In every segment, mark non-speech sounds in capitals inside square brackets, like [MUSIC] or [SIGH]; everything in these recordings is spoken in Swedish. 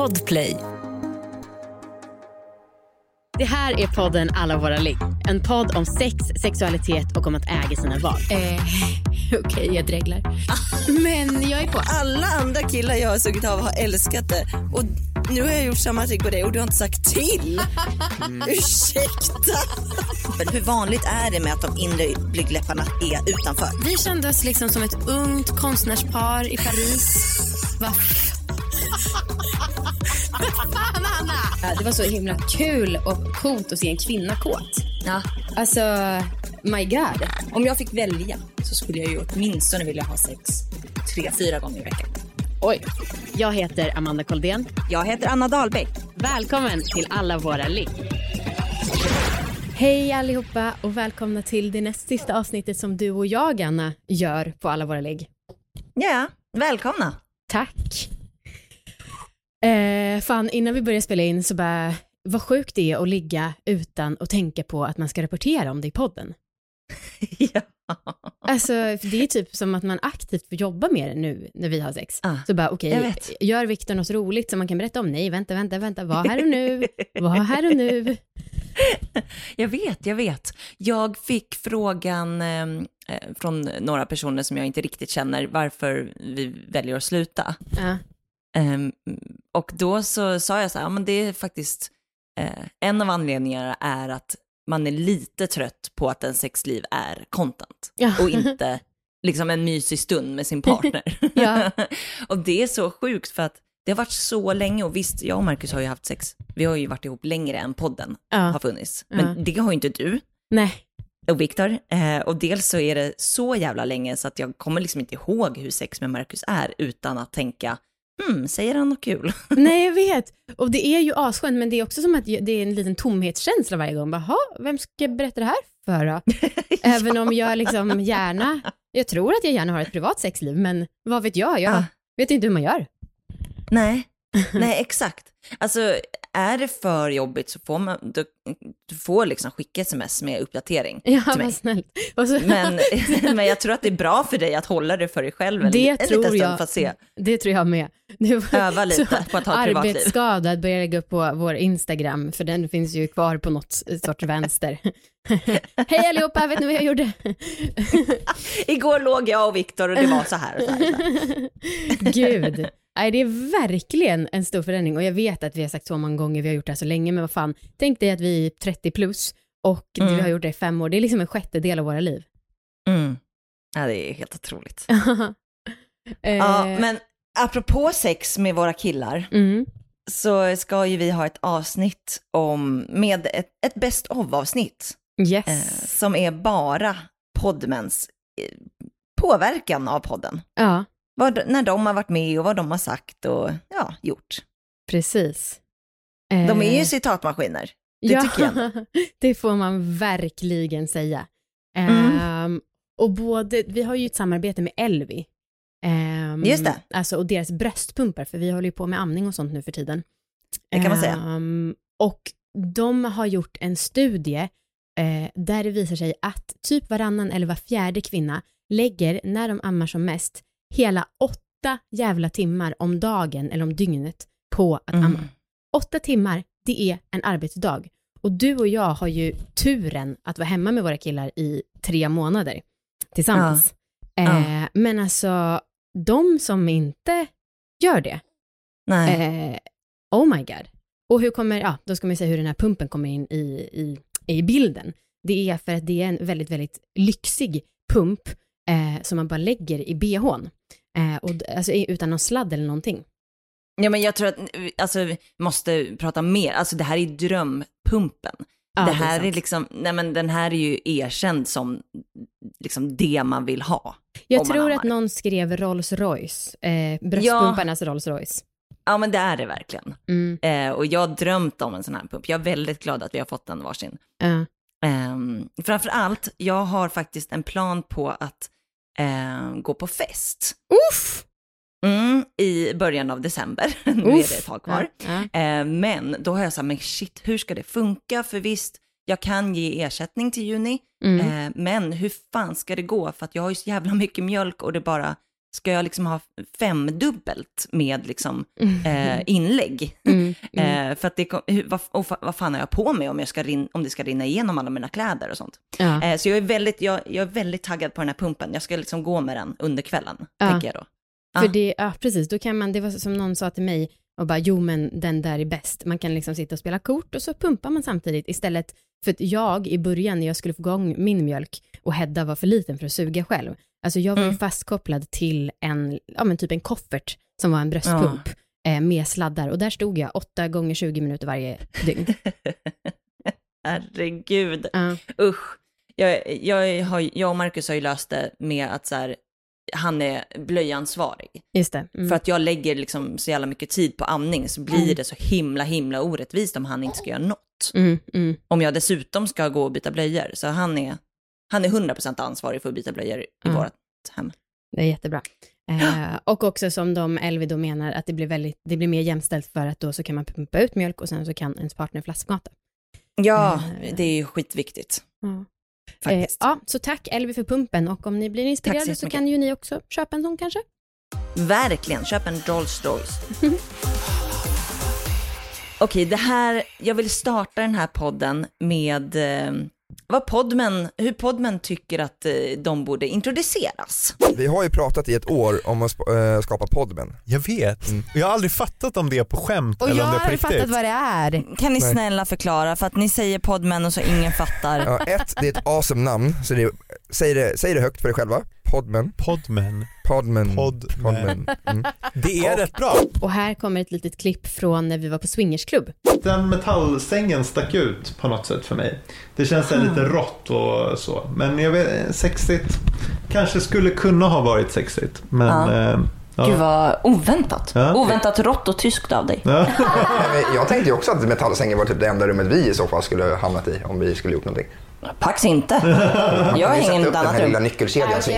Podplay. Det här är podden Alla våra ligg. En podd om sex, sexualitet och om att äga sina val. Eh, [LAUGHS] Okej, jag dreglar. Men jag är på. Alla andra killar jag har sugit av har älskat det. Och nu har jag gjort samma trick på dig och du har inte sagt till. [LAUGHS] Ursäkta. Men hur vanligt är det med att de inre blygdläpparna är utanför? Vi kände oss liksom som ett ungt konstnärspar i Paris. Va? [LAUGHS] Fan, Anna! Det var så himla kul och coolt att se en kvinna kåt. Ja. Alltså, my god. Om jag fick välja så skulle jag ju åtminstone vilja ha sex tre, fyra gånger i veckan. Oj. Jag heter Amanda Koldén. Jag heter Anna Dahlbeck. Välkommen till Alla våra ligg. Hej allihopa och välkomna till det näst sista avsnittet som du och jag, Anna, gör på alla våra ligg. Ja, välkomna. Tack. Eh, fan, innan vi börjar spela in så bara, vad sjukt det är att ligga utan att tänka på att man ska rapportera om det i podden. [LAUGHS] ja. Alltså, det är typ som att man aktivt får jobba med det nu när vi har sex. Ah, så bara, okej, vet. gör Viktor något roligt som man kan berätta om? Nej, vänta, vänta, vänta, var här och nu, var här och nu. [LAUGHS] Jag vet, jag vet. Jag fick frågan eh, eh, från några personer som jag inte riktigt känner varför vi väljer att sluta. Ja. Ehm, och då så sa jag så här, ja, men det är faktiskt, eh, en av anledningarna är att man är lite trött på att en sexliv är content Ja. och inte liksom en mysig stund med sin partner. [LAUGHS] Ja. [LAUGHS] och det är så sjukt för att det har varit så länge och visst, jag och Marcus har ju haft sex. Vi har ju varit ihop längre än podden Ja. har funnits. Men Ja. det har ju inte du Nej, och Viktor. Eh, och dels så är det så jävla länge så att jag kommer liksom inte ihåg hur sex med Marcus är utan att tänka, hmm, säger han något kul? [LAUGHS] nej jag vet. Och det är ju asskönt, men det är också som att det är en liten tomhetskänsla varje gång. Bara, "Ha, vem ska jag berätta det här för då? [LAUGHS] Även om jag liksom gärna, jag tror att jag gärna har ett privat sexliv, men vad vet jag? Jag Ja. vet inte hur man gör. Nej, [LAUGHS] nej exakt. Alltså är det för jobbigt så får man, du, du får liksom skicka sms med uppdatering Ja, till mig. snällt. Så, Men, [LAUGHS] men jag tror att det är bra för dig att hålla det för dig själv en, Det en tror liten stund jag. för att se. det tror jag med. Var- Öva lite så på att ha privatliv. Arbetsskadad börjar lägga upp på vår Instagram, för den finns ju kvar på något sorts vänster. [LAUGHS] Hej allihopa, vet ni vad jag gjorde? Igår låg jag och Viktor och det var så här och så här. Så här. [LAUGHS] Gud. Nej, det är verkligen en stor förändring och jag vet att vi har sagt så många gånger, vi har gjort det här så länge, men vad fan, tänk dig att vi är 30 plus och Mm. vi har gjort det i fem år, det är liksom en sjättedel av våra liv. Mm. Ja, det är helt otroligt. [LAUGHS] Eh, Ja, men apropå sex med våra killar mm, så ska ju vi ha ett avsnitt om, med ett, ett best of-avsnitt yes. eh, som är bara poddmäns eh, påverkan av podden. Ja, Vad, när de har varit med och vad de har sagt och ja, gjort. precis. De är ju Eh, citatmaskiner. det tycker jag. [LAUGHS] det får man verkligen säga. Mm. Ehm, och både, vi har ju ett samarbete med Elvi. Ehm, Just det. Alltså, och deras bröstpumpar, för vi håller ju på med amning och sånt nu för tiden. Det kan man säga. Ehm, och de har gjort en studie eh, där det visar sig att typ varannan eller var fjärde kvinna lägger, när de ammar som mest, hela åtta jävla timmar om dagen eller om dygnet på att Mm. amma. Åtta timmar, det är en arbetsdag. Och du och jag har ju turen att vara hemma med våra killar i tre månader tillsammans. Eh, men alltså, de som inte gör det, eh, oh my god. Och hur kommer, ja, då ska man säga hur den här pumpen kommer in i, i, i bilden. Det är för att det är en väldigt, väldigt lyxig pump eh, som man bara lägger i bhn. Eh, och, alltså, utan någon sladd eller någonting. Ja, men jag tror att alltså, vi måste prata mer. Alltså det här är drömpumpen. Ja, det är här är, sant. liksom, nej men den här är ju erkänd som liksom det man vill ha. Jag tror att någon skrev Rolls Royce, eh, bröstpumparnas Rolls Royce. Ja men det är det verkligen. Mm, Eh, och jag har drömt om en sån här pump. Jag är väldigt glad att vi har fått en varsin. ja. Um, framför allt, jag har faktiskt en plan på att eh, gå på fest. Uff! Mm, I början av december. [LAUGHS] nu är det ett tag kvar. Ja, ja. Eh, men då har jag sagt, men shit, hur ska det funka? För visst, jag kan ge ersättning till juni, Mm. eh, men hur fan ska det gå? För att jag har ju så jävla mycket mjölk och det bara ska jag liksom ha femdubbelt med liksom eh, inlägg? [LAUGHS] Mm, [LAUGHS] mm. Eh, för att det, hur- vad, och vad fan har jag på mig om, jag ska rin, om det ska rinna igenom alla mina kläder och sånt? Ja. Eh, så jag är, väldigt, jag, jag är väldigt taggad på den här pumpen. Jag ska liksom gå med den under kvällen, Ja. tänker jag då. För Ja. det, ja precis, då kan man, det var som någon sa till mig, och bara jo men den där är bäst. Man kan liksom sitta och spela kort och så pumpar man samtidigt istället för att jag i början när jag skulle få igång min mjölk och Hedda var för liten för att suga själv. Alltså jag var ju Mm. fastkopplad till en, ja men typ en koffert som var en bröstpump eh, med sladdar och där stod jag 8 gånger 20 minuter varje dygn. [LAUGHS] Herregud, Ja. usch. Jag, jag, har, jag och Marcus har ju löst det med att så här, han är blöjansvarig. Just det. Mm. För att jag lägger liksom så jävla mycket tid på amning så blir det så himla himla orättvist om han inte ska göra något. mm, mm. Om jag dessutom ska gå och byta blöjor. Så han är, han är 100% ansvarig för att byta blöjor i Mm. vårt hem. Det är jättebra. Eh, och också som de Elvi då menar att det blir, väldigt, det blir mer jämställt för att då så kan man pumpa ut mjölk och sen så kan ens partner flaskmata. Ja, Mm. det är ju skitviktigt Ja. faktiskt. Eh, ja, så tack Elvi för pumpen och om ni blir inspirerade så, jättemycket. kan ju ni också köpa en sån kanske. Verkligen, köp en Rolls Royce. [LAUGHS] Okej, det här, jag vill starta den här podden med eh, vad podmen, hur podmen tycker att eh, de borde introduceras. Vi har ju pratat i ett år om att eh, skapa Podmen. Jag vet. Mm. Jag har aldrig fattat om det är på skämt Och eller jag om det är har på aldrig riktigt. fattat vad det är. Kan ni Nej. snälla förklara för att ni säger podmen och så ingen fattar. Ja, ett, det är ett awesome namn, så det, säg, det, säg det högt för dig själva. Podmen, Podmen. Podmen, Podmen. Podmen. Mm. Det är rätt bra. Och här kommer ett litet klipp från när vi var på swingersklubb. Den metallsängen stack ut på något sätt för mig. Det känns så här lite rått och så. Men jag vet, sexigt. Kanske skulle kunna ha varit sexigt. Men Ja. eh, ja. Gud vad oväntat. Ja. Oväntat rått och tyskt av dig. Ja. [LAUGHS] Jag tänkte ju också att metallsängen var typ det enda rummet vi i så fall skulle hamnat i om vi skulle gjort någonting. Pax inte. Jag upp den annat lilla rum.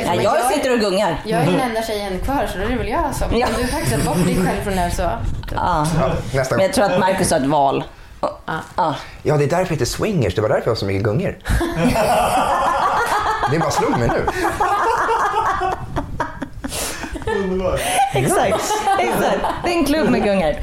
Nej, jag sitter och gungar. Jag är den enda tjejen kvar så då är det väl jag som... Ja. Du taxat bort dig själv från det här så... Ja. Ja, Men jag tror att Marcus har ett val. Ja. Ja, det är därför det heter swingers. Det var därför jag har så mycket gungor. Det bara slog mig nu. Exakt. Exakt. Det är en klubb med gungar.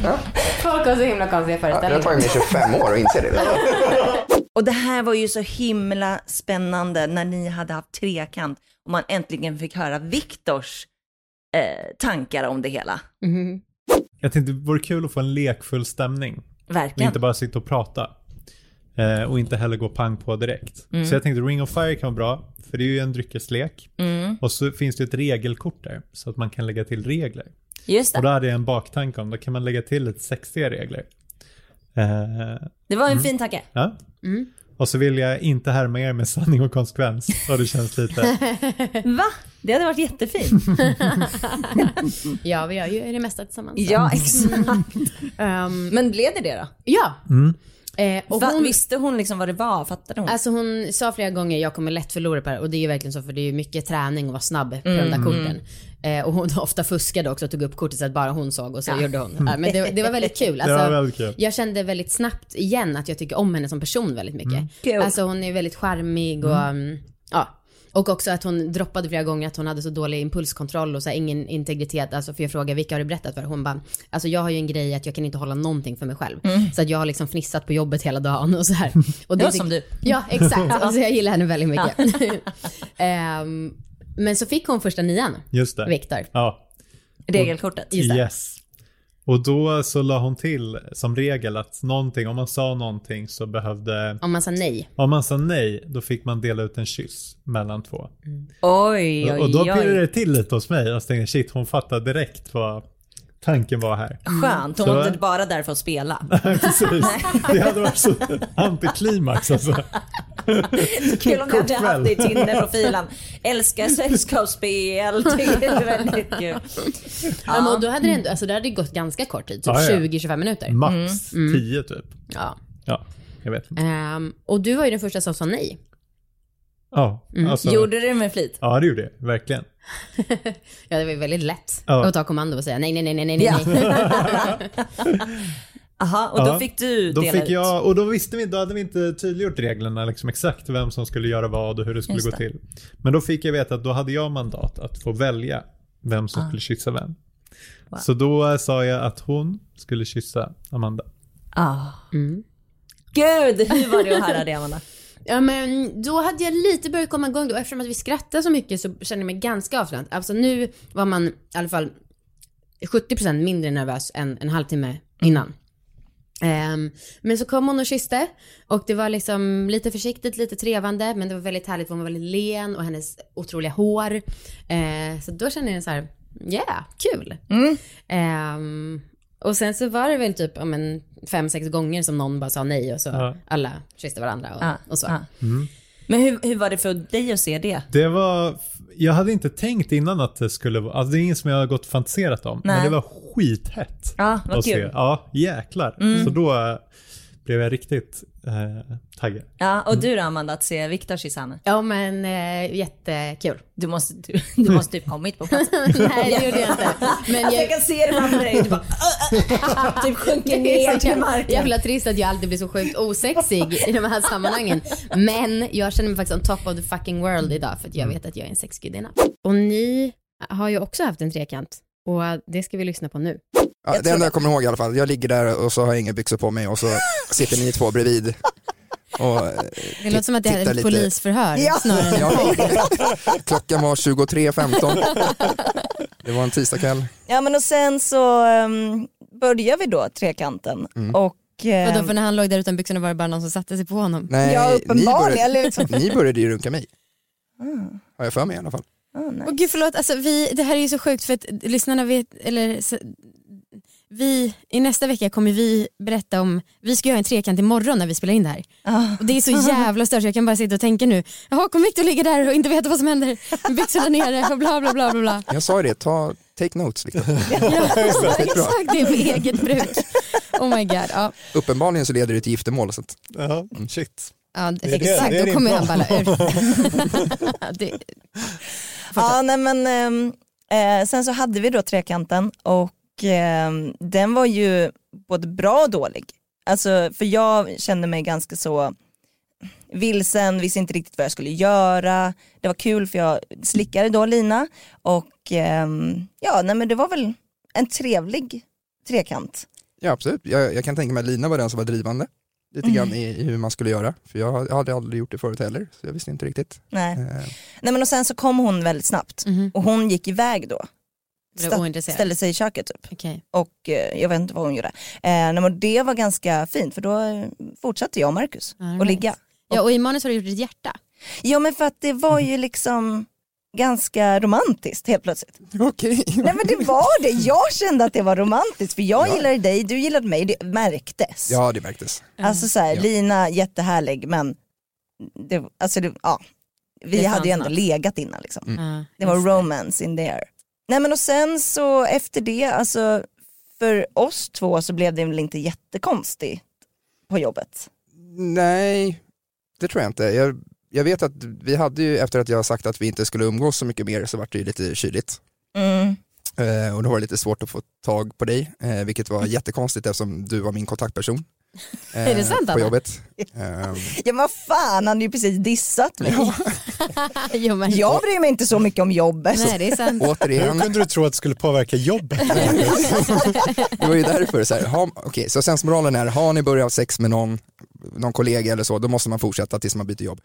Folk har så himla konstiga Ja, det har föreställningar. tagit mig 25 år att inse det. [LAUGHS] Och det här var ju så himla spännande när ni hade haft trekant och man äntligen fick höra Viktors eh, tankar om det hela. Mhm. Jag tänkte det vore kul att få en lekfull stämning. Och Verkligen. inte bara sitta och prata. Eh, och inte heller gå pang på direkt. Mm. Så jag tänkte Ring of Fire kan vara bra. För det är ju en dryckeslek. Mm. Och så finns det ett regelkort där. Så att man kan lägga till regler. Just Och det. då hade jag en baktanke om, då kan man lägga till lite sexiga regler. Eh, Det var en fin tanke. ja. Mm. Och så vill jag inte härma er med sanning och konsekvens. Och det känns lite... [LAUGHS] Va? Det hade varit jättefint. [LAUGHS] Ja, vi gör ju det mesta tillsammans. så. ja, exakt. [LAUGHS] Ehm, Men blev det det då? ja. Mm. Eh, och Va, hon, Visste hon liksom vad det var? Fattade hon? Alltså hon sa flera gånger, jag kommer lätt förlora på det här. och det är ju verkligen så för det är ju mycket träning och vara snabb på de Mm. där korten. Eh, och hon [LAUGHS] ofta fuskade också och tog upp kortet så att bara hon såg och så gjorde hon. Ja, men det, det var väldigt kul. [LAUGHS] Alltså, var väldigt kul. Jag kände väldigt snabbt igen att jag tycker om henne som person väldigt mycket. Kul. Alltså hon är väldigt charmig och mm, ja. Och också att hon droppade flera gånger att hon hade så dålig impulskontroll och så här, ingen integritet. Alltså för jag frågade vilka har du berättat för? Hon bara, alltså jag har ju en grej att jag kan inte hålla någonting för mig själv. Så att jag har liksom fnissat på jobbet hela dagen och så här. Och Det var som du. Ja, exakt. [LAUGHS] Alltså jag gillar henne väldigt mycket. [LAUGHS] Ehm, men så fick hon första nian, Just det. Viktor. Ja. Regelkortet. Just det. Yes. Och då så la hon till som regel att någonting, om man sa någonting så behövde, Om man sa nej. om man sa nej, då fick man dela ut en kyss mellan två. Oj, oj, och då pirrade oj. det till lite hos mig. Jag tänkte shit, hon fattade direkt vad tanken var här. Skönt, hon Så- var inte bara där för att spela. [LAUGHS] Precis. Det hade varit så antiklimax alltså. Kul om du hade haft det i. Tinder-profilen. Älskar sällskapsspel, tycker det är [LAUGHS] väldigt kul. Ja. Men då hade det ändå, alltså det hade gått ganska kort tid, typ Ja, ja. 20-25 minuter. Max Mm. 10 typ. Ja. Ja, jag vet. Ehm, och du var ju den första som sa nej. Ja, alltså, Gjorde du det med flit? ja det gjorde jag, verkligen. [LAUGHS] Ja, det var ju väldigt lätt Ja. att ta kommando och säga nej, nej, nej, nej, nej, Ja. nej. [LAUGHS] Aha, och då Ja, fick du Då dela fick ut. jag, och då visste vi, då hade vi inte tydliggjort reglerna liksom exakt vem som skulle göra vad och hur det skulle Just gå det. till. Men då fick jag veta att då hade jag mandat att få välja vem som Ah. skulle kyssa vem. Wow. Så då sa jag att hon skulle kyssa Amanda. Ah. Mm. Gud, hur var det att höra det Amanda? Ja men då hade jag lite börjat komma igång då. Eftersom att vi skrattar så mycket så känner jag mig ganska avslappnad. Alltså nu var man i alla fall 70% mindre nervös än en halvtimme innan. Ehm, men så kom hon och kysste och det var liksom lite försiktigt, lite trevande men det var väldigt härligt hon var väldigt len och hennes otroliga hår. Eh, så då kände jag så här, yeah, kul. Ehm, och sen så var det väl typ om en fem, sex gånger som någon bara sa nej och så Ja. alla kysste varandra och, Ah, och så. ah. Men hur, hur var det för dig att se det? Det var, jag hade inte tänkt innan att det skulle vara, alltså det är inget som jag har gått och fantiserat om, men Nej. det var skithett. Ja, vad att kul. Mm. Ja, jäklar. Så då blev jag riktigt eh, taggad. Ja, och du då Amanda, att se Viktor henne? Ja men eh, jättekul. Du måste, du, du måste typ kommit på plats. [LAUGHS] Nej det gjorde jag inte. Men Alltså, jag jag, kan se det framför dig, du bara [LAUGHS] typ sjunker ner till marken. jävla trist att jag alltid blir så sjukt osexig i de här sammanhangen. Men jag känner mig faktiskt on top of the fucking world idag för att jag vet att jag är en sexgudinna. Och ni har ju också haft en trekant och det ska vi lyssna på nu. Ja, det enda jag kommer ihåg i alla fall, jag ligger där och så har jag inga byxor på mig och så [LAUGHS] sitter ni två bredvid. Och, eh, Det låter som att det är ett lite- polisförhör Ja. snarare än [LAUGHS] ja, [LAUGHS] klockan var 23.15. Det var en tisdagkväll. Ja men och sen så um, började vi då trekanten Mm. och ehm, Vadå för när han låg där utan byxorna var det bara någon som satte sig på honom? Nej, Ja, ni, uppenbarligen, började, eller liksom. ni började ju runka mig, Mm. har jag för mig i alla fall. Oh, nej. Åh gud förlåt, alltså vi, det här är ju så sjukt för att lyssnarna vet, eller så, vi, i nästa vecka kommer vi berätta om, vi ska göra en trekant imorgon när vi spelar in det här. Ah. Och det är så jävla stört så jag kan bara sitta och tänka nu, jaha kommer Victor ligga där och inte veta vad som händer, med byxorna nere och bla bla bla bla bla. Jag sa ju det, ta, take notes Victor. [LAUGHS] Ja, [LAUGHS] [LAUGHS] exakt, det är för eget bruk. Oh my god, ja. Uppenbarligen så leder det till giftermål. Så att, Ja, shit. ja är det- exakt, det är då kommer han balla ur. det, Ja, nej, men, ehm, eh, sen så hade vi då trekanten och ehm, den var ju både bra och dålig. Alltså, för jag kände mig ganska så vilsen, visste inte riktigt vad jag skulle göra. Det var kul för jag slickade då Lina och ehm, ja, nej, men det var väl en trevlig trekant. ja absolut, jag, jag kan tänka mig att Lina var den som var drivande. Lite Mm. grann i, i hur man skulle göra. För jag, jag hade aldrig gjort det förut heller, så jag visste inte riktigt. Nej. Eh, nej men och sen så kom hon väldigt snabbt Mhm. och hon gick iväg då. Ställde sig i köket typ. Okej. och eh, jag vet inte vad hon gjorde. Eh, men det var ganska fint för då fortsatte jag och Marcus All att right. ligga. Ja och i manus har du gjort ett hjärta. Ja men för att det var ju liksom ganska romantiskt helt plötsligt. Okej. Nej men det var det, jag kände att det var romantiskt för jag Ja. gillade dig, du gillade mig, det märktes. Ja det märktes. Alltså så här, Ja. Lina jättehärlig men det, alltså det, ja, vi Det hade ju ändå legat innan liksom. Ja, Det var romance in there. Nej men och sen så efter det, alltså för oss två så blev det väl inte jättekonstigt på jobbet. Nej, det tror jag inte. Jag, jag vet att vi hade ju, efter att jag sagt att vi inte skulle umgås så mycket mer så var det ju lite kyligt. Mm. Eh, och då var det lite svårt att få tag på dig, eh, vilket var jättekonstigt eftersom du var min kontaktperson. Eh, Är det sant, På Anna? jobbet. [LAUGHS] Eh, Ja vad fan, han hade ju precis dissat mig. [LAUGHS] jo, men, Jag bryr mig inte så mycket om jobbet. Nej det är sant. Hur återigen, kunde du tro att det skulle påverka jobbet? [LAUGHS] det var ju därför så här, ha, okej, så sensmoralen är, har ni börjat sex med någon, någon kollega eller så, då måste man fortsätta tills man byter jobb.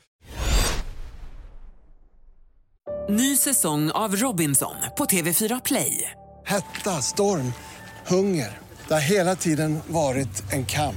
Ny säsong av Robinson på TV4 Play. Hetta, storm, hunger. Det har hela tiden varit en kamp.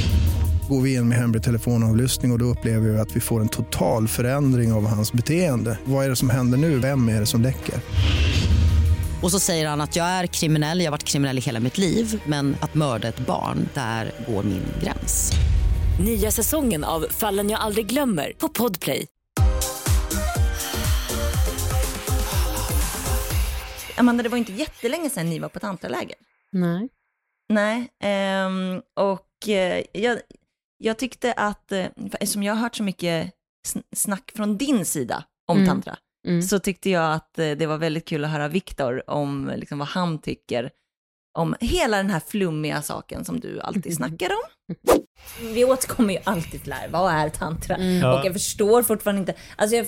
Går vi in med hemlig telefonavlyssning och, och då upplever vi att vi får en total förändring av hans beteende. Vad är det som händer nu? Vem är det som läcker? Och så säger han att jag är kriminell, jag har varit kriminell i hela mitt liv men att mörda ett barn, där går min gräns. Nya säsongen av Fallen jag aldrig glömmer på Podplay. Amanda, det var inte jättelänge sedan ni var på tantraläger. Nej. Nej, ehm, och eh, jag, jag tyckte att, eh, eftersom jag har hört så mycket sn- snack från din sida om Mm. tantra, Mm. så tyckte jag att eh, det var väldigt kul att höra Viktor om liksom, vad han tycker om hela den här flummiga saken som du alltid snackar om. [LAUGHS] Vi återkommer ju alltid till det här, vad är tantra? Ja. Och jag förstår fortfarande inte, alltså jag,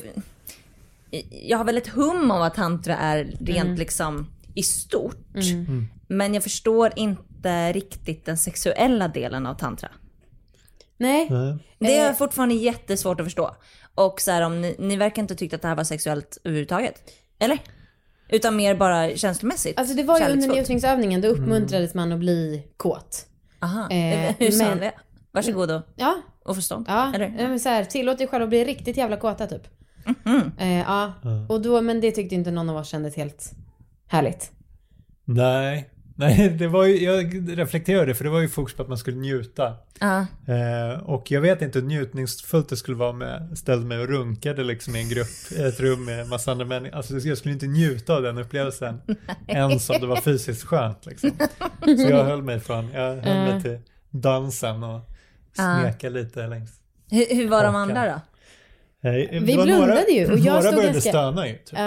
jag har väl ett hum om vad tantra är rent Mm. liksom i stort. Mm. Men jag förstår inte riktigt den sexuella delen av tantra. Nej. Det är fortfarande jättesvårt att förstå. Och så här, om ni, ni verkar inte tyckt att det här var sexuellt överhuvudtaget. Eller? Utan mer bara känslomässigt. Alltså det var ju under njutningsövningen, då uppmuntrades man att bli kåt. Aha. Eh, [LAUGHS] Hur sa men- han det? Varsågod och, Ja. och förstå. Ja, Eller? ja, men så här, tillåt dig själv att bli riktigt jävla kåta typ. Mhm. Eh, ja, Ja. och då, men det tyckte inte någon av oss kändes helt härligt. Nej, [LAUGHS] nej det var ju, jag reflekterade för det var ju fokus på att man skulle njuta. Ja. Eh, och jag vet inte hur njutningsfullt det skulle vara med, ställde mig och runkade liksom i en grupp, i ett rum med massa andra människor. Alltså jag skulle inte njuta av den upplevelsen. [LAUGHS] Ens om det var fysiskt skönt liksom. Så jag höll mig från, jag höll Ja. mig till dansen och Ja. sneka lite längs. Hur, hur var de andra då? Det Vi blundade ju och jag några stod började ganska- stöna ju. Typ.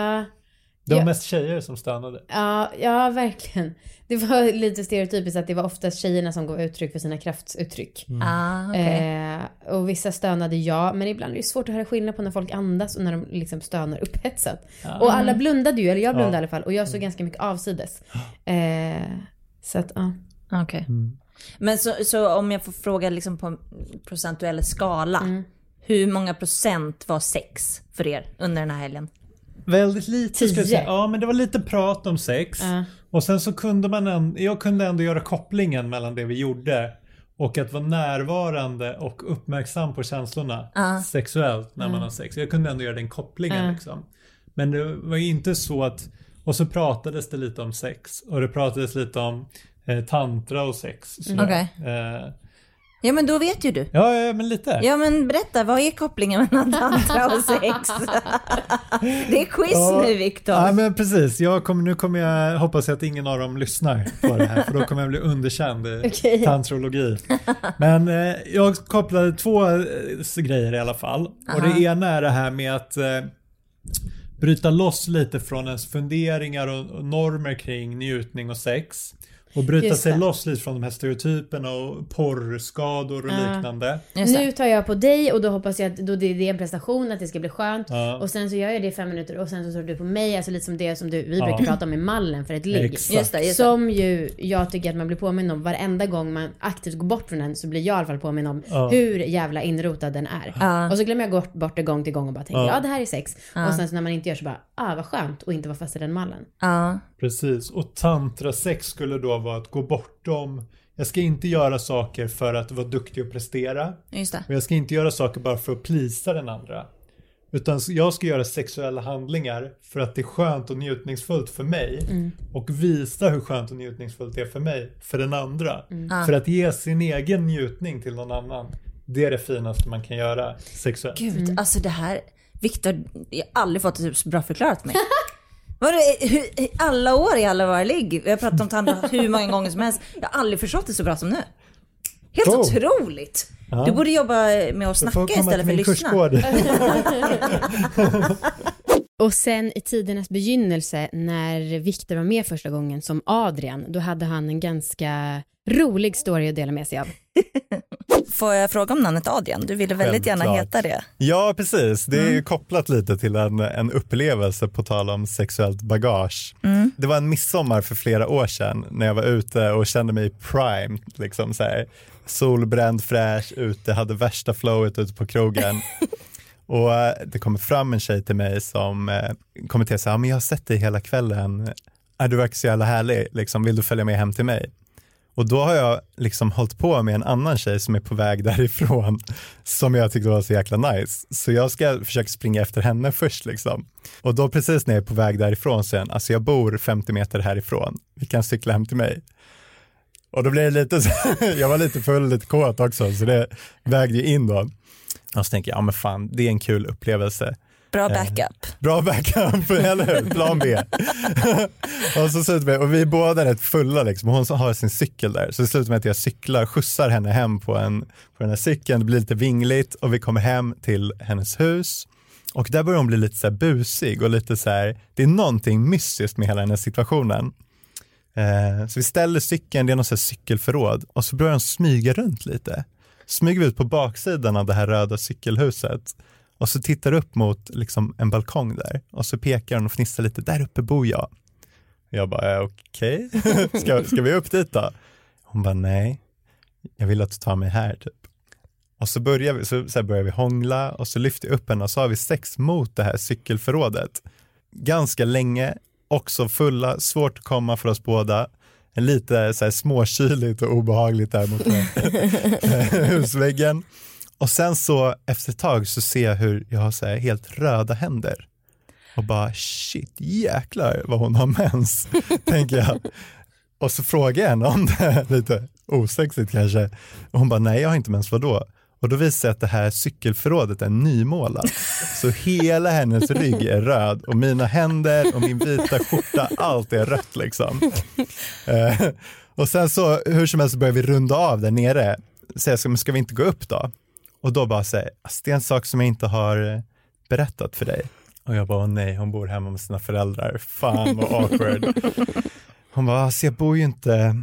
Det var ja. mest tjejer som stönade. Ja, ja, verkligen. Det var lite stereotypiskt att det var oftast tjejerna som gav uttryck för sina kraftuttryck. Ah, okej. eh, och vissa stönade ja, men ibland är det svårt att höra skillnad på när folk andas och när de liksom stönar upphetsat. Ja. Och alla blundade ju, eller jag blundade Ja. i alla fall, och jag såg ganska mycket avsides. [GASPS] Eh, så att, ja. Okej. Men så, så om jag får fråga liksom på en procentuell skala. Mm. Hur många procent var sex för er under den här helgen? Väldigt lite skulle jag Tio. säga. Ja, men det var lite prat om sex. Ja. Och sen så kunde man ändå, jag kunde ändå göra kopplingen mellan det vi gjorde och att vara närvarande och uppmärksam på känslorna Ja. sexuellt när man Mm. har sex. Jag kunde ändå göra den kopplingen Ja. liksom. Men det var ju inte så att, och så pratades det lite om sex och det pratades lite om eh, tantra och sex. sådär. Okej. Eh, Ja men då vet ju du. ja, ja, men lite. Ja men berätta, vad är kopplingen mellan [LAUGHS] tantra och sex? [LAUGHS] det är quiz Ja. nu Viktor. Ja men precis, jag kommer, nu kommer jag, hoppas att ingen av dem lyssnar på det här för då kommer jag bli underkänd i [LAUGHS] Okej. tantrologi. Men eh, jag kopplade två eh, grejer i alla fall. Och Aha. det ena är det här med att eh, bryta loss lite från ens funderingar och, och normer kring njutning och sex. Och bryta Just sig det. loss lite från de här stereotyperna och porrskador och Ja. liknande. Nu tar jag på dig och då hoppas jag att då det, är en prestation, att det ska bli skönt. Ja. Och sen så gör jag det i fem minuter och sen så tar du på mig, alltså lite som det som du, vi Ja. brukar prata om i mallen för ett ligg. Som ju jag tycker att man blir påminn om varenda gång man aktivt går bort från den så blir jag i alla fall påminn om Ja. hur jävla inrotad den är. Ja. Och så glömmer jag bort, bort det gång till gång och bara tänker Ja. ja, det här är sex. Ja. Och sen så när man inte gör så bara ah vad skönt och inte vara fast i den mallen. Ja. Precis, och tantrasex skulle då vara att gå bortom jag ska inte göra saker för att vara duktig och prestera. Just det. Och jag ska inte göra saker bara för att plisa den andra. Utan jag ska göra sexuella handlingar för att det är skönt och njutningsfullt för mig. Mm. Och visa hur skönt och njutningsfullt det är för mig, för den andra. Mm. För att ge sin egen njutning till någon annan. Det är det finaste man kan göra sexuellt. Gud, alltså det här, Viktor, jag har aldrig fått det så bra förklarat för mig. [LAUGHS] Vadå, alla år i alla våra ligg, vi har pratat om tantra [LAUGHS] hur många gånger som helst. Jag har aldrig förstått det så bra som nu. Helt Oh. otroligt! Ja. Du borde jobba med att snacka istället för att lyssna. [LAUGHS] Och sen i tidernas begynnelse när Viktor var med första gången som Adrian, då hade han en ganska rolig story att dela med sig av. [LAUGHS] Får jag fråga om namnet Adrian? Du ville väldigt gärna heta det. Ja, precis. Det är Mm. kopplat lite till en, en upplevelse på tal om sexuellt bagage. Mm. Det var en midsommar för flera år sedan när jag var ute och kände mig prime, liksom så här, solbränd, fräsch, ute, hade värsta flowet ute på krogen. [LAUGHS] och eh, det kommer fram en tjej till mig som eh, kommenterar så här, "Ja, men jag har sett dig hela kvällen, äh, du verkar så jävla härlig, liksom, vill du följa med hem till mig? Och då har jag liksom hållit på med en annan tjej som är på väg [LAUGHS] därifrån som jag tyckte var så jäkla nice. Så jag ska försöka springa efter henne först liksom. Och då precis när jag är på väg därifrån sen, alltså jag bor 50 meter härifrån, vi kan cykla hem till mig. Och då blir det lite så, [LAUGHS] jag var lite full, lite kåt också, så det vägde ju in då. Och så tänker jag, ja men fan, det är en kul upplevelse. Bra backup. Bra backup, [LAUGHS] eller hur? Plan B. [LAUGHS] och, så slutar vi, och vi är båda rätt fulla liksom. Hon har sin cykel där. Så det slutar med att jag cyklar, skjutsar henne hem på, en, på den här cykeln. Det blir lite vingligt och vi kommer hem till hennes hus. Och där börjar hon bli lite så busig och lite så här, det är någonting mystiskt med hela den här situationen. Eh, så vi ställer cykeln, det är något så här cykelförråd och så börjar hon smyga runt lite. Smyger vi ut på baksidan av det här röda cykelhuset och så tittar upp mot liksom, en balkong där och så pekar hon och fnissar lite, där uppe bor jag. Jag bara, eh, okej, [LAUGHS] ska, ska vi upp dit då? Hon bara, nej, jag vill att du tar mig här typ. Och så börjar vi, så, så börjar vi hångla och så lyfter jag upp henne och så har vi sex mot det här cykelförrådet. Ganska länge, också fulla, svårt att komma för oss båda. Lite så här småkyligt och obehagligt där mot [LAUGHS] husväggen. Och sen så efter ett tag så ser jag hur jag har så här helt röda händer. Och bara shit, jäklar vad hon har mens, [LAUGHS] tänker jag. Och så frågar jag henne om det, [LAUGHS] lite osexigt kanske. Och hon bara, nej jag har inte mens, vadå? Och då visar det sig att det här cykelförrådet är nymålat. Så hela hennes rygg är röd och mina händer och min vita skjorta, allt är rött liksom. [LAUGHS] Eh, och sen så, hur som helst börjar vi runda av där nere. Så jag ska, men ska vi inte gå upp då? Och då bara säger alltså, det är en sak som jag inte har eh, berättat för dig. Och jag bara, "Åh nej, hon bor hemma med sina föräldrar. Fan vad [LAUGHS] awkward. Hon bara, alltså jag bor ju inte,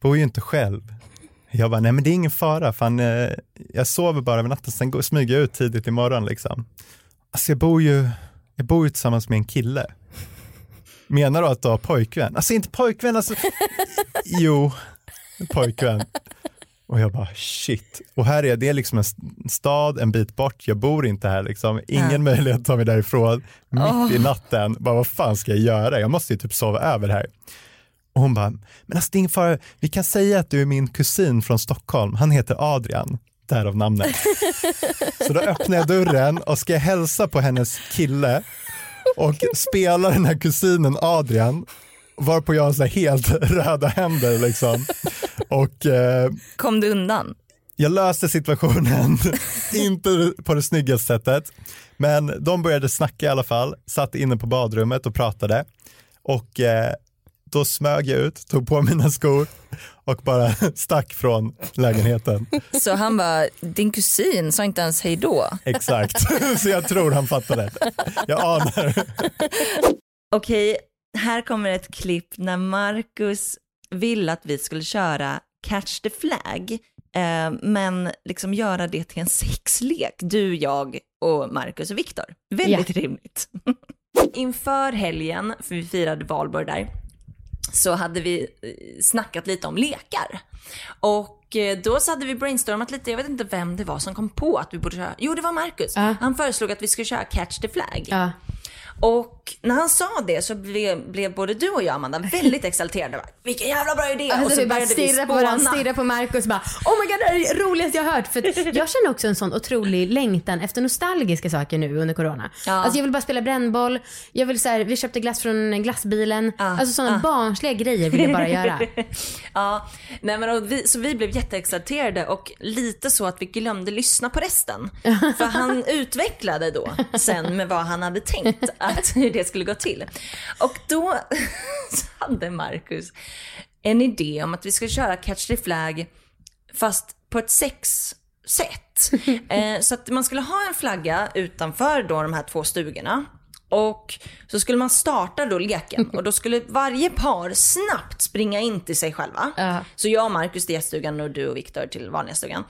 bor ju inte själv. Jag bara, nej men det är ingen fara, fan, eh, jag sover bara över natten, sen går, smyger jag ut tidigt imorgon liksom. Alltså jag bor ju, jag bor ju tillsammans med en kille. Menar du att du har pojkvän? Alltså inte pojkvän, alltså, [LAUGHS] jo, pojkvän. Och jag bara shit. Och här är det liksom en stad en bit bort, jag bor inte här liksom, ingen Ja. möjlighet att ta mig därifrån mitt Åh. i natten. Bara vad fan ska jag göra? Jag måste ju typ sova över här. Och hon bara, men alltså det är ingen fara, vi kan säga att du är min kusin från Stockholm, han heter Adrian, därav namnet. Så då öppnar jag dörren och ska hälsa på hennes kille och spela den här kusinen Adrian, varpå jag har så helt [LAUGHS] röda händer liksom. Och eh, Kom du undan? jag löste situationen, [LAUGHS] inte på det snyggaste sättet, men de började snacka i alla fall, satt inne på badrummet och pratade och eh, då smög jag ut, tog på mina skor och bara [LAUGHS] stack från lägenheten. Så han bara, din kusin sa inte ens hej då. Exakt, så jag tror han fattade. Jag anar. Okej, här kommer ett klipp när Marcus ville att vi skulle köra Catch the Flag, eh, men liksom göra det till en sexlek, du, jag och Marcus och Viktor. Väldigt rimligt. [LAUGHS] Inför helgen, för vi firade valborg där, så hade vi eh, snackat lite om lekar. Och eh, då så hade vi brainstormat lite, jag vet inte vem det var som kom på att vi borde köra, jo det var Marcus. Han föreslog att vi skulle köra Catch the Flag. Och när han sa det så blev, blev både du och jag Amanda väldigt [LAUGHS] exalterade. Bara, Vilken jävla bra idé! Alltså, och så vi började vi stirra på varandra, stirra på Marcus bara Oh my god det här är det roligaste jag har hört. För [LAUGHS] jag känner också en sån otrolig längtan efter nostalgiska saker nu under corona. Alltså jag vill bara spela brännboll, jag vill så här, vi köpte glass från glassbilen. Alltså sådana barnsliga grejer vill jag bara göra. [LAUGHS] ja, nej men vi, så vi blev jätteexalterade och lite så att vi glömde lyssna på resten. För han utvecklade då sen med vad han hade tänkt att [LAUGHS] hur det skulle gå till. Och då [LAUGHS] hade Marcus en idé om att vi skulle köra Catch the Flag fast på ett sexsätt. [LAUGHS] Eh, så att man skulle ha en flagga utanför då de här två stugorna. Och så skulle man starta då leken och då skulle varje par snabbt springa in till sig själva. Så jag och Markus till gäststugan och du och Viktor till vanliga stugan.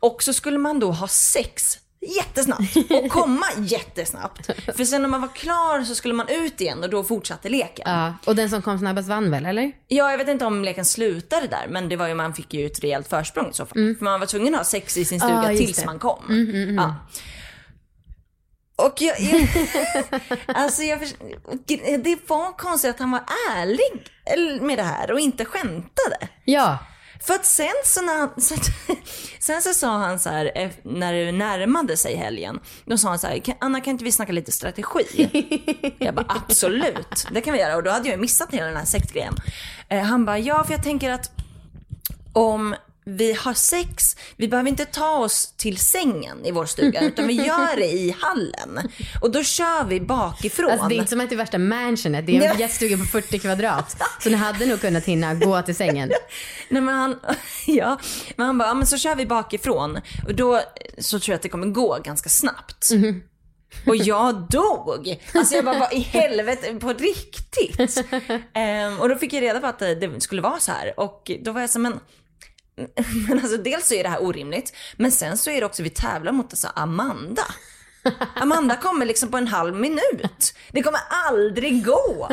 Och så skulle man då ha sex jättesnabbt och komma jättesnabbt. [LAUGHS] För sen när man var klar så skulle man ut igen och då fortsatte leken. Ja, och den som kom snabbast vann väl eller? Ja, jag vet inte om leken slutade där, men det var ju, man fick ju ett rejält försprång i så fall. För man var tvungen att ha sex i sin stuga Ja, tills det. man kom. Mm, mm, mm. Ja. Och jag, jag [LAUGHS] alltså jag, det var konstigt att han var ärlig med det här och inte skämtade. Ja. För att sen så, när han, så, [LAUGHS] sen så sa han så här, eh, när det närmade sig helgen, då sa han så här, "Kan- Anna kan inte vi snacka lite strategi? [LAUGHS] Jag bara absolut, det kan vi göra. Och då hade jag missat hela den här sektgrejen. Eh, Han bara, ja för jag tänker att om vi har sex, vi behöver inte ta oss till sängen i vår stuga utan vi gör det i hallen. Och då kör vi bakifrån. Alltså det är inte som att det är värsta mansionet, det är en jetstuga på 40 kvadrat. Så ni hade nog kunnat hinna gå till sängen. [LAUGHS] Nej men han, [LAUGHS] ja, men han bara, ja men så kör vi bakifrån. Och då så tror jag att det kommer gå ganska snabbt. Och jag dog. Alltså jag bara, vad i [LAUGHS] helvete, på riktigt? Ehm, och då fick jag reda på att det, det skulle vara så här. Och då var jag så men, [LAUGHS] men alltså dels så är det här orimligt, men sen så är det också, vi tävlar mot alltså Amanda. Amanda kommer liksom på en halv minut. Det kommer aldrig gå.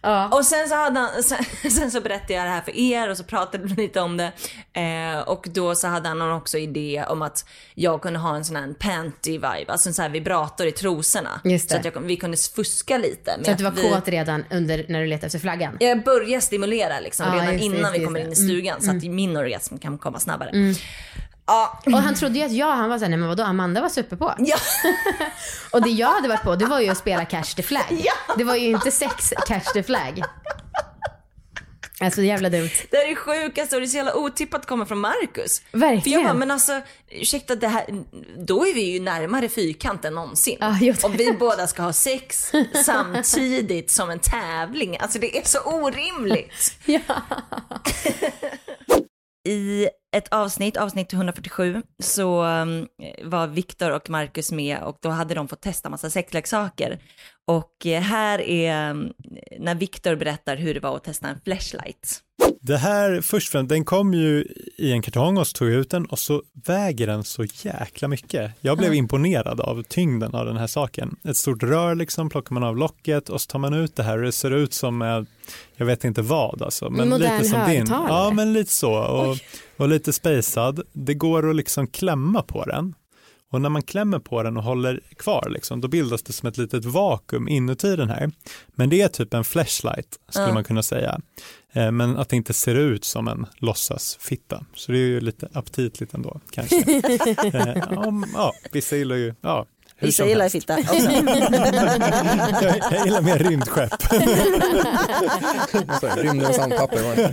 [LAUGHS] Och sen så, hade han, sen, [LAUGHS] sen så berättade jag det här för er och så pratade vi lite om det. Eh, och då så hade han också idé om att jag kunde ha en sån här panty vibe, alltså en sån här vibrator i trosorna. Så att jag, vi kunde fuska lite. Så att du var vi, kåt redan under när du letade efter flaggan? Jag börjar stimulera liksom Ja, redan just innan just vi kommer in i det. stugan Mm, så att mm. min orgasm kan komma snabbare. Mm. Ja. Och han trodde ju att jag, han var såhär, nej men vadå, Amanda var superpå. Ja. [LAUGHS] och det jag hade varit på, det var ju att spela catch the flag. Det var ju inte sex catch the flag. Alltså jävla dumt. Det här är sjukaste och det är så jävla otippat att komma från Marcus. Verkligen. För jag bara, men alltså ursäkta det här, då är vi ju närmare fyrkant än någonsin. och vi båda ska ha sex [LAUGHS] samtidigt som en tävling. Alltså det är så orimligt. [LAUGHS] I ett avsnitt, avsnitt 147, så mm, var Viktor och Marcus med och då hade de fått testa massa sexleksaker. Och eh, här är um, när Viktor berättar hur det var att testa en flashlight. Det här, först och främst, den kom ju i en kartong och så tog jag ut den och så väger den så jäkla mycket. Jag blev Mm. imponerad av tyngden av den här saken. Ett stort rör liksom, plockar man av locket och så tar man ut det här och det ser ut som, eh, jag vet inte vad alltså. Men Modern lite som din. högtalare. Ja, men lite så. Och, och lite spacad. Det går att liksom klämma på den. Och när man klämmer på den och håller kvar, liksom, då bildas det som ett litet vakuum inuti den här. Men det är typ en flashlight, skulle Ja. man kunna säga. Eh, Men att det inte ser ut som en låtsasfitta. Så det är ju lite aptitligt ändå, kanske. [LAUGHS] Eh, ja, ja, vissa gillar ju, ja. Vissa gillar helst. fitta [LAUGHS] också. jag, jag gillar mer rymdskepp. [LAUGHS] Rymden och sandpapper.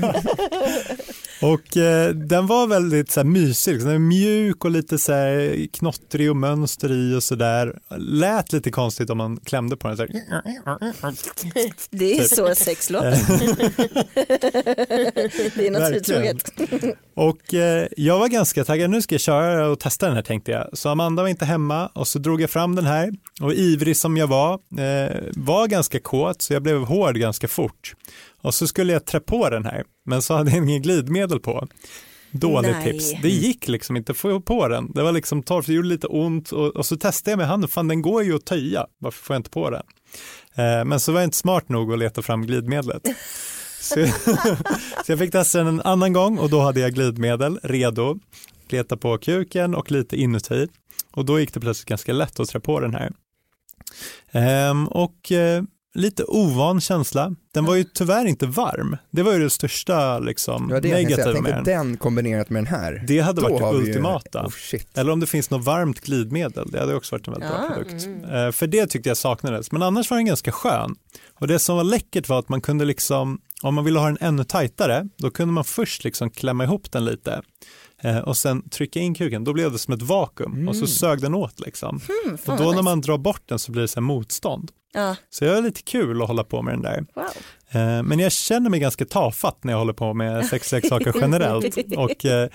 Och eh, den var väldigt så här, mysig, liksom. Mjuk och lite så här, knottrig och mönster i och sådär. Lät lite konstigt om man klämde på den. Så här. Det är Typ. så sex låter. det är något uttroget. Och eh, jag var ganska taggad, nu ska jag köra och testa den här tänkte jag. Så Amanda var inte hemma och så drog jag fram den här och ivrig som jag var, eh, var ganska kåt så jag blev hård ganska fort. Och så skulle jag trä på den här, men så hade jag ingen glidmedel på. Dåligt Nej. tips. Det gick liksom inte att få på den. Det var liksom torrt, det gjorde lite ont och, och så testade jag med handen, fan den går ju att töja, varför får jag inte på den? Eh, men så var jag inte smart nog att leta fram glidmedlet. [LAUGHS] Så, [LAUGHS] så jag fick testa den en annan gång och då hade jag glidmedel redo, leta på kuken och lite inuti. Och då gick det plötsligt ganska lätt att trä på den här. Ehm, och eh, lite ovan känsla. Den var ju tyvärr inte varm. Det var ju det största liksom, Ja, det negativa med den. den kombinerat med den här. Det hade Då varit det vi ju- ultimata. Oh. Eller om det finns något varmt glidmedel, det hade också varit en väldigt bra Ah, produkt. mm. Eh, För det tyckte jag saknades, men annars var den ganska skön. Och det som var läckert var att man kunde liksom, om man ville ha den ännu tajtare, då kunde man först liksom klämma ihop den lite eh, och sen trycka in kuken, då blev det som ett vakuum och så sög den åt liksom. Mm, och då när man drar bort den så blir det så motstånd. Ja, Så det är lite kul att hålla på med den där. wow. Eh, Men jag känner mig ganska tafatt när jag håller på med sexleksaker [LAUGHS] generellt och eh,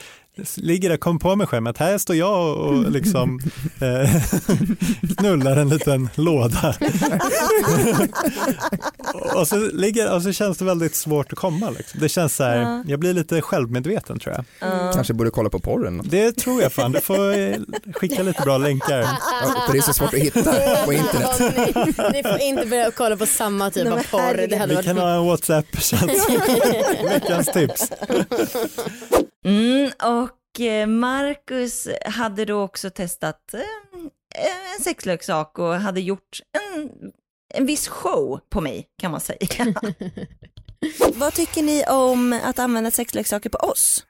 ligger där, kommer på mig att här står jag och liksom [LAUGHS] eh, knullar en liten låda. [LAUGHS] och, så ligger, och så känns det väldigt svårt att komma. Liksom. Det känns så här, Ja. jag blir lite självmedveten tror jag. Ja. Kanske borde kolla på porren. Det tror jag fan, du får eh, skicka lite bra länkar. Ja, det är så svårt att hitta på internet. ni, ni får inte börja kolla på samma typ Nej, av porr. Det hade Vi varit kan ha en WhatsApp-chatt. [LAUGHS] Veckans tips. Mm, och eh, Marcus hade då också testat eh, en sexleksak och hade gjort en, en viss show på mig kan man säga. [LAUGHS] Vad tycker ni om att använda sexleksaker på oss?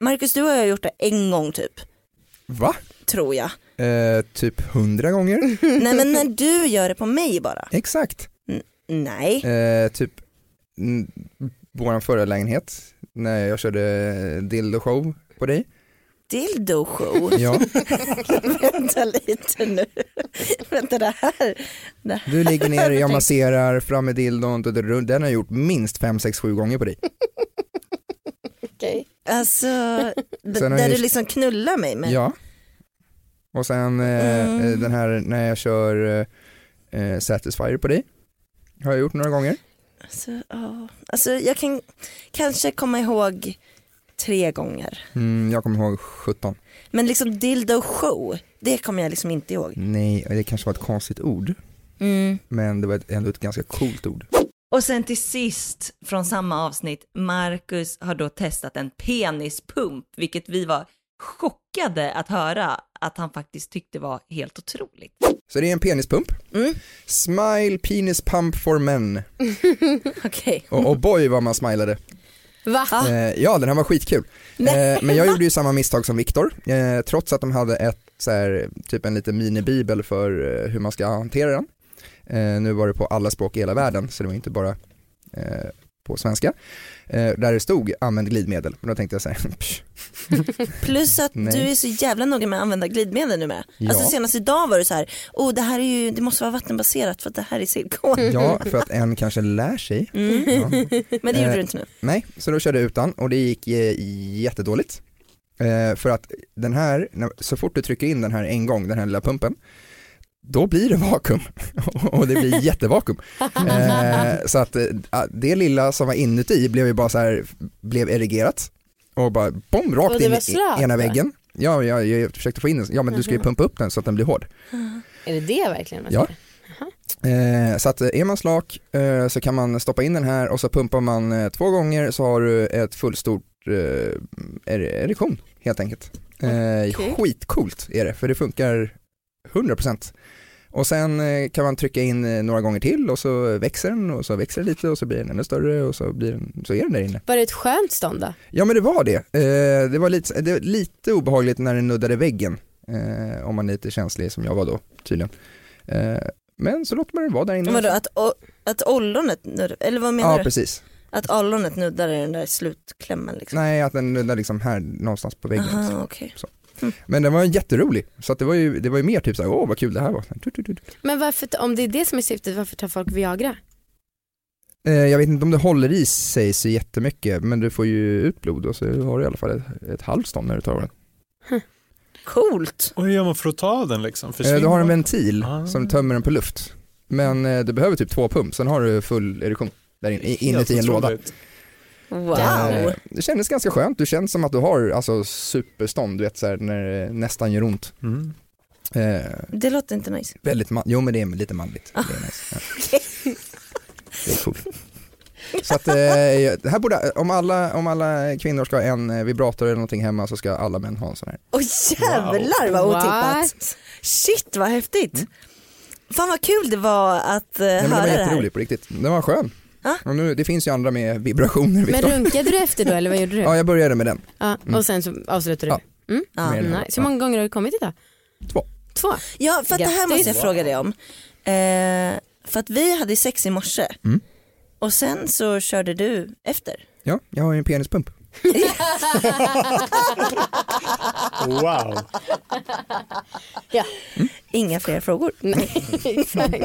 Marcus, du har ju gjort det en gång typ, Va? tror jag. Eh, typ hundra gånger? [LAUGHS] Nej men när du gör det på mig bara. Exakt. Nej. Eh, typ vår förra lägenhet när jag körde dildo show på dig. Dildo show? [LAUGHS] Ja. Vänta lite nu. Vänta det här. Det här Du ligger ner, jag masserar fram med dildon, den har jag gjort minst 5, 6, 7 gånger på dig. Okej. Alltså, Sen har där du liksom knullar mig med. Ja. Och sen eh, Mm. eh, den här när jag kör eh, eh, Satisfyer på dig. Har jag gjort några gånger. Alltså, ja. alltså jag kan kanske komma ihåg tre gånger. Mm, jag kommer ihåg 17. Men liksom dildo show, det kommer jag liksom inte ihåg. Nej, det kanske var ett konstigt ord. Mm. Men det var ett, ändå ett ganska coolt ord. Och sen till sist från samma avsnitt, Marcus har då testat en penispump, vilket vi var chockade att höra att han faktiskt tyckte var helt otroligt. Så det är en penispump. Mm. Smile penis pump for men. [LAUGHS] Okej. Och, och boy vad man smilade. Va? Eh, ja, den här var skitkul. Eh, men jag [LAUGHS] gjorde ju samma misstag som Viktor, eh, trots att de hade ett, så här, typ en liten minibibel för eh, hur man ska hantera den. Eh, nu var det på alla språk i hela världen, så det var inte bara eh, på svenska. Eh, där det stod använd glidmedel, men då tänkte jag så här, [LAUGHS] Plus att Nej. du är så jävla noga med att använda glidmedel nu med. Ja. Alltså senast idag var du så här, oh det här är ju, det måste vara vattenbaserat för att det här är silikon. ja, för att en kanske lär sig. Mm. Ja. [LAUGHS] Men det gjorde Eh, du inte nu. Nej, så då körde jag utan och det gick eh, jättedåligt. Eh, för att den här, så fort du trycker in den här en gång, den här lilla pumpen, då blir det vakuum [LAUGHS] och det blir [LAUGHS] jättevakuum. Eh, så att eh, det lilla som var inuti blev ju bara så här, blev erigerat och bara bom, rakt Och in i ena väggen. Ja, jag, jag försökte få in den, ja men du ska ju Mhm. pumpa upp den så att den blir hård. Är det det verkligen man Ja. Eh, så att eh, är man slak eh, så kan man stoppa in den här och så pumpar man eh, två gånger så har du ett fullstort eh, er- erektion helt enkelt. Eh, Okej. Skitcoolt är det för det funkar 100%. Och sen eh, kan man trycka in eh, några gånger till och så växer den och så växer den lite och så blir den ännu större och så, blir den, så är den där inne. Var det ett skönt stånd då? Ja men det var det. Eh, det var lite, det var lite obehagligt när den nuddade väggen. Om man är lite känslig som jag var då tydligen. Men så låter man den vara där inne. Vadå, att, att ollonet, nuddar- eller vad menar Ja du? precis. Att ollonet nuddar i den där slutklämmen liksom? Nej, att den nuddar liksom här någonstans på väggen. Aha, Så. okej. Så. Men den var jätterolig, så att det, var ju, det var ju mer typ såhär, åh vad kul det här var. Men varför, om det är det som är syftet, varför tar folk Viagra? Eh, jag vet inte om det håller i sig så jättemycket, men du får ju ut blod och så har du i alla fall ett, ett halvt stånd när du tar den. Coolt. Och hur gör man för att ta den liksom? Eh, Försvinner du har en ventil Ah. som tömmer den på luft. Men eh, du behöver typ två pump, sen har du full erektion där inne, i- Helt inuti en låda. Wow. Eh, det kändes ganska skönt, du känns som att du har alltså, superstånd, du vet så här, när det nästan gör ont. Mm. Eh, Det låter inte nice. väldigt man- jo men det är lite manligt. Det är, nice. ja. [LAUGHS] det är coolt. Så att, eh, det här borde, om alla, om alla kvinnor ska ha en eh, vibrator eller någonting hemma så ska alla män ha en sån här. Åh jävlar vad What? otippat. Shit vad häftigt. Fan vad kul det var att uh, Nej, det höra var det här. jätteroligt på riktigt, den var skön. Ja. Och nu, det finns ju andra med vibrationer. Men runkade du efter då eller vad gjorde du? [LAUGHS] Ja, jag började med den. Ja, Mm. och sen så avslutade Ja. du? Mm. Ja. Med den här. Nice. Hur många gånger har du kommit idag? Två. Två? Ja för att det här måste jag fråga dig om. Eh, för att vi hade sex i morse Mm. och sen så körde du efter. Ja, jag har ju en penispump. [LAUGHS] Wow. Ja. Inga fler frågor. Nej, [LAUGHS] exakt.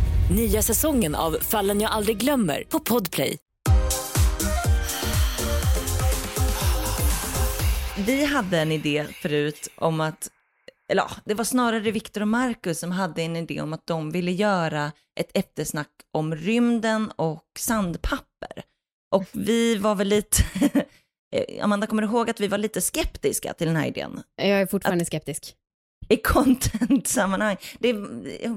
Nya säsongen av Fallen jag aldrig glömmer på Podplay. Vi hade en idé förut om att, eller ja, det var snarare Viktor och Marcus som hade en idé om att de ville göra ett eftersnack om rymden och sandpapper. Och vi var väl lite, [LAUGHS] Amanda kommer du ihåg att vi var lite skeptiska till den här idén? Jag är fortfarande skeptisk. I content-sammanhang. Det,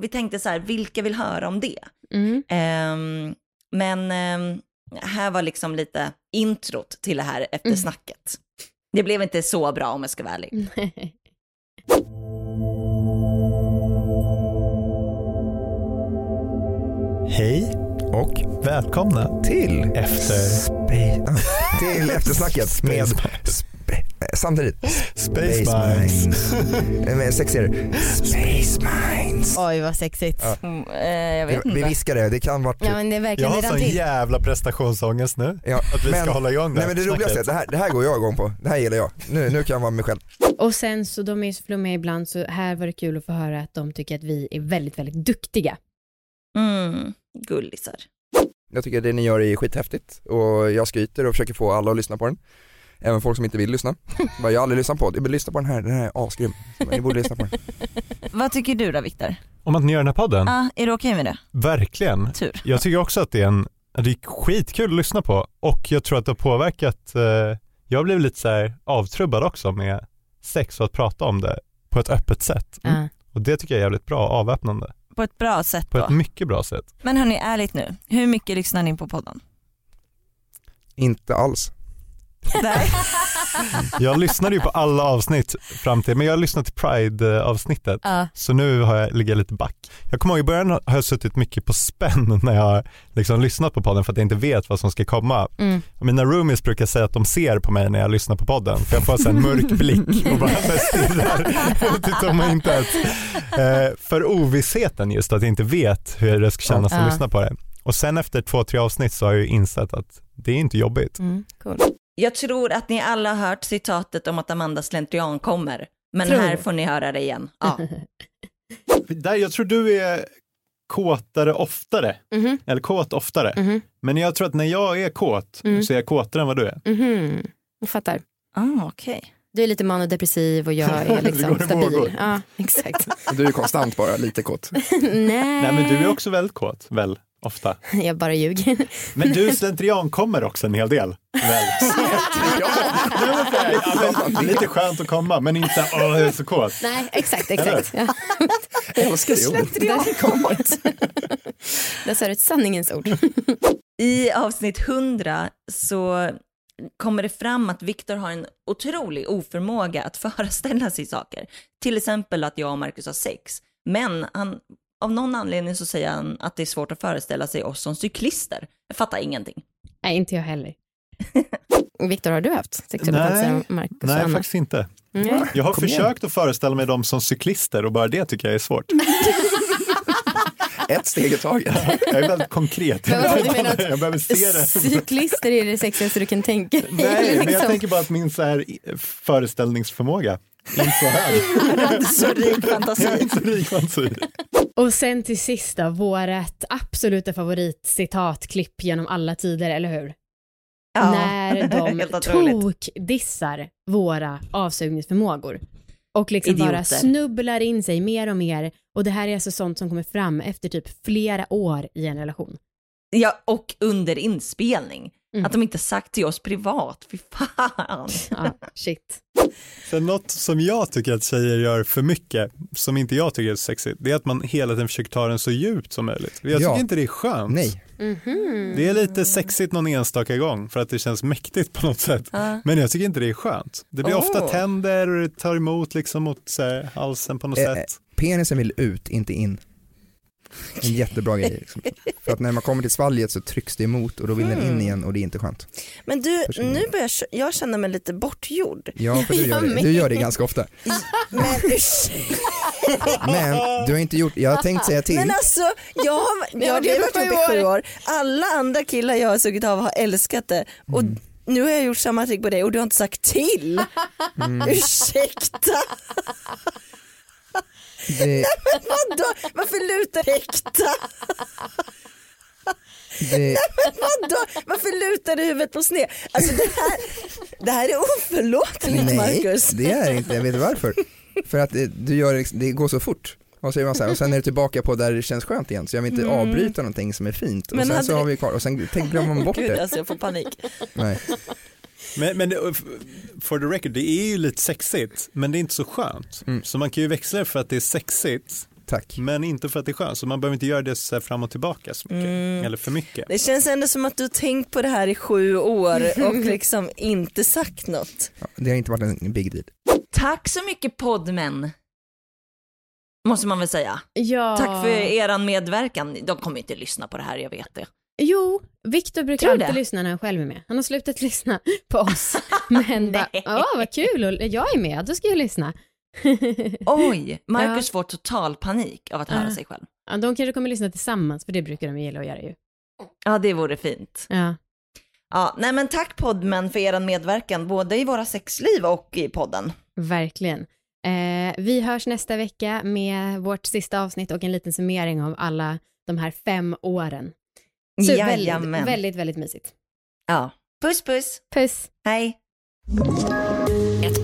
vi tänkte så här, vilka vill höra om det? Mm. Ehm, men ehm, här var liksom lite introt till det här eftersnacket. Det blev inte så bra om jag ska vara ärlig. [LAUGHS] Hej och välkomna till Efter Spe- ah, [LAUGHS] till eftersnacket med spe- samtidigt Space Minds. [LAUGHS] Eh, med sexigare Space Minds. Oj vad sexigt. Ja. Mm, eh, jag vet Vi, vi inte. viskar det, det kan vara Ja men det är Jag har sån till. jävla prestationsångest nu. Ja, Att vi ska hålla igång det Nej men det roligaste är att det här, det här går jag igång på, det här gillar jag. Nu, nu kan jag vara mig själv. Och sen så de är så flummiga ibland så här var det kul att få höra att de tycker att vi är väldigt, väldigt duktiga. Mm, gullisar. Jag tycker det ni gör är skithäftigt och jag skryter och försöker få alla att lyssna på den. Även folk som inte vill lyssna. [LAUGHS] Bara, jag har aldrig lyssnat på jag vill lyssna på den här, den här är asgrym. Ni borde lyssna på den. [LAUGHS] Vad tycker du då Viktor? Om att ni gör den här podden? Ah, är du okej med det? Verkligen. Tur. Jag tycker också att det är en, det är skitkul att lyssna på och jag tror att det har påverkat, eh, jag blev lite så här avtrubbad också med sex och att prata om det på ett öppet sätt. Ja. Och det tycker jag är jävligt bra, avväpnande. På ett bra sätt På då? ett mycket bra sätt. Men hörni, ärligt nu. Hur mycket lyssnar ni på podden? Inte alls. Nej. [LAUGHS] Jag lyssnade ju på alla avsnitt fram till, men jag har lyssnat till Pride-avsnittet. Ja. Så nu har jag, ligger jag lite back. Jag kommer ihåg i början har jag suttit mycket på spänn [LAUGHS] när jag har liksom lyssnat på podden för att jag inte vet vad som ska komma. Mm. Mina roomies brukar säga att de ser på mig när jag lyssnar på podden för jag får en mörk [LAUGHS] blick och bara stirrar. Tittar mig inte ens. Eh, för ovissheten just att jag inte vet hur det ska kännas Ja. att lyssna på det. Och sen efter två, tre avsnitt så har jag ju insett att det är inte jobbigt. Mm, cool. Jag tror att ni alla har hört citatet om att Amanda slentrian kommer. Men Tror. här får ni höra det igen. Ja. [LAUGHS] Där, jag tror du är kåtare oftare, Mhm. eller kåt oftare. Mhm. Men jag tror att när jag är kåt Mm. så är jag kåtare än vad du är. Mhm. Jag fattar. Ah, okej. Du är lite manodepressiv och jag [LAUGHS] är liksom stabil. Ja, exakt. Du är konstant bara lite kåt. [LAUGHS] Nej. Nej men du är också väldigt kåt, väl? Ofta. [LAUGHS] Jag bara ljuger. Men du slentrian kommer också en hel del. Väl? [LAUGHS] Ja, lite skönt att komma men inte åh jag är så kåt. Nej, exakt, exakt. Ja. Jag älskar. Slentriankommit. [LAUGHS] Där sa du ett sanningens ord. I avsnitt 100 så kommer det fram att Viktor har en otrolig oförmåga att föreställa sig saker. Till exempel att jag och Marcus har sex. Men han, av någon anledning så säger han att det är svårt att föreställa sig oss som cyklister. Jag fattar ingenting. Nej, inte jag heller. [LAUGHS] Viktor, har du haft sexuella Nej, nej faktiskt inte. Nej. Jag har Kom igen. försökt att föreställa mig dem som cyklister och bara det tycker jag är svårt. [LAUGHS] Ett steg i taget. [LAUGHS] Jag är väldigt konkret. Men vadå, du menar att Jag behöver se det. Cyklister är det sexigaste du kan tänka dig? Nej, men jag liksom. tänker bara att min så här föreställningsförmåga inte så [LAUGHS] hög. Så rik fantasi. [LAUGHS] Inte så rik fantasi. Och sen till sist då, vårat absoluta favoritcitatklipp genom alla tider, eller hur? Ja, När [LAUGHS] de tokdissar våra avsugningsförmågor. Och liksom bara Idioter. snubblar in sig mer och mer. Och det här är alltså sånt som kommer fram efter typ flera år i en relation. Ja, och under inspelning. Mm. Att de inte sagt till oss privat, fy fan. [LAUGHS] Ja, shit. Sen något som jag tycker att tjejer gör för mycket, som inte jag tycker är sexigt, det är att man hela tiden försöker ta den så djupt som möjligt. Jag tycker Ja. inte det är skönt. Nej. Mhm. Det är lite sexigt någon enstaka gång för att det känns mäktigt på något sätt. Ja. Men jag tycker inte det är skönt. Det blir Åh. ofta tänder och det tar emot liksom mot så här, halsen på något Eh, sätt. Penisen vill ut, inte in. En jättebra grej. [LAUGHS] Liksom. För att när man kommer till svalget så trycks det emot och då vill den in igen och det är inte skönt. Men du, nu börjar jag- jag känna mig lite bortgjord. Ja, för du gör det, du gör det ganska ofta. Men. Men du har inte gjort, jag har tänkt säga till. Men alltså, jag har, [LAUGHS] jag har sju ihop i sju år. år. Alla andra killar jag har sugit av har älskat det. Och Mm. nu har jag gjort samma trick på dig och du har inte sagt till. Mm. Ursäkta. Det, Vadå? Varför lutar äkta? det, Vadå? Varför lutar du huvudet på sned? Alltså det här, det här är oförlåtligt nej, Marcus. det är det inte, jag vet varför. För att det, du gör, det- går så fort. Och så, är man så här, och sen är det tillbaka på där det känns skönt igen, så jag vill inte Mm. avbryta någonting som är fint. Och Men sen hade så har vi kvar, och sen tänk, glömmer man bort Gud, det. alltså jag får panik. Nej. Men, men det, for the record, det är ju lite sexigt, men det är inte så skönt. Mm. Så man kan ju växla för att det är sexigt, Tack. Men inte för att det är skönt, så man behöver inte göra det så fram och tillbaka så mycket. Mm. Eller för mycket. Det känns ändå som att du har tänkt på det här i sju år och [LAUGHS] liksom inte sagt något. Det har inte varit en big deal. Tack så mycket poddmän. Måste man väl säga. Ja. Tack för eran medverkan. De kommer inte lyssna på det här, jag vet det. Jo, Viktor brukar alltid det? lyssna när han själv är med. Han har slutat [LAUGHS] lyssna på oss. Men [LAUGHS] bara, ja vad kul, och jag är med, då ska jag lyssna. [LAUGHS] Oj, Marcus får total panik av att höra Ja. sig själv. Ja, de kanske kommer lyssna tillsammans, för det brukar de gilla att göra ju. Ja, det vore fint. Ja. Ja, nej men tack poddmän för eran medverkan, både i våra sexliv och i podden. Verkligen. Eh, vi hörs nästa vecka med vårt sista avsnitt och en liten summering av alla de här fem åren. Så väldigt, väldigt, väldigt mysigt. Ja, puss puss. Puss. Hej.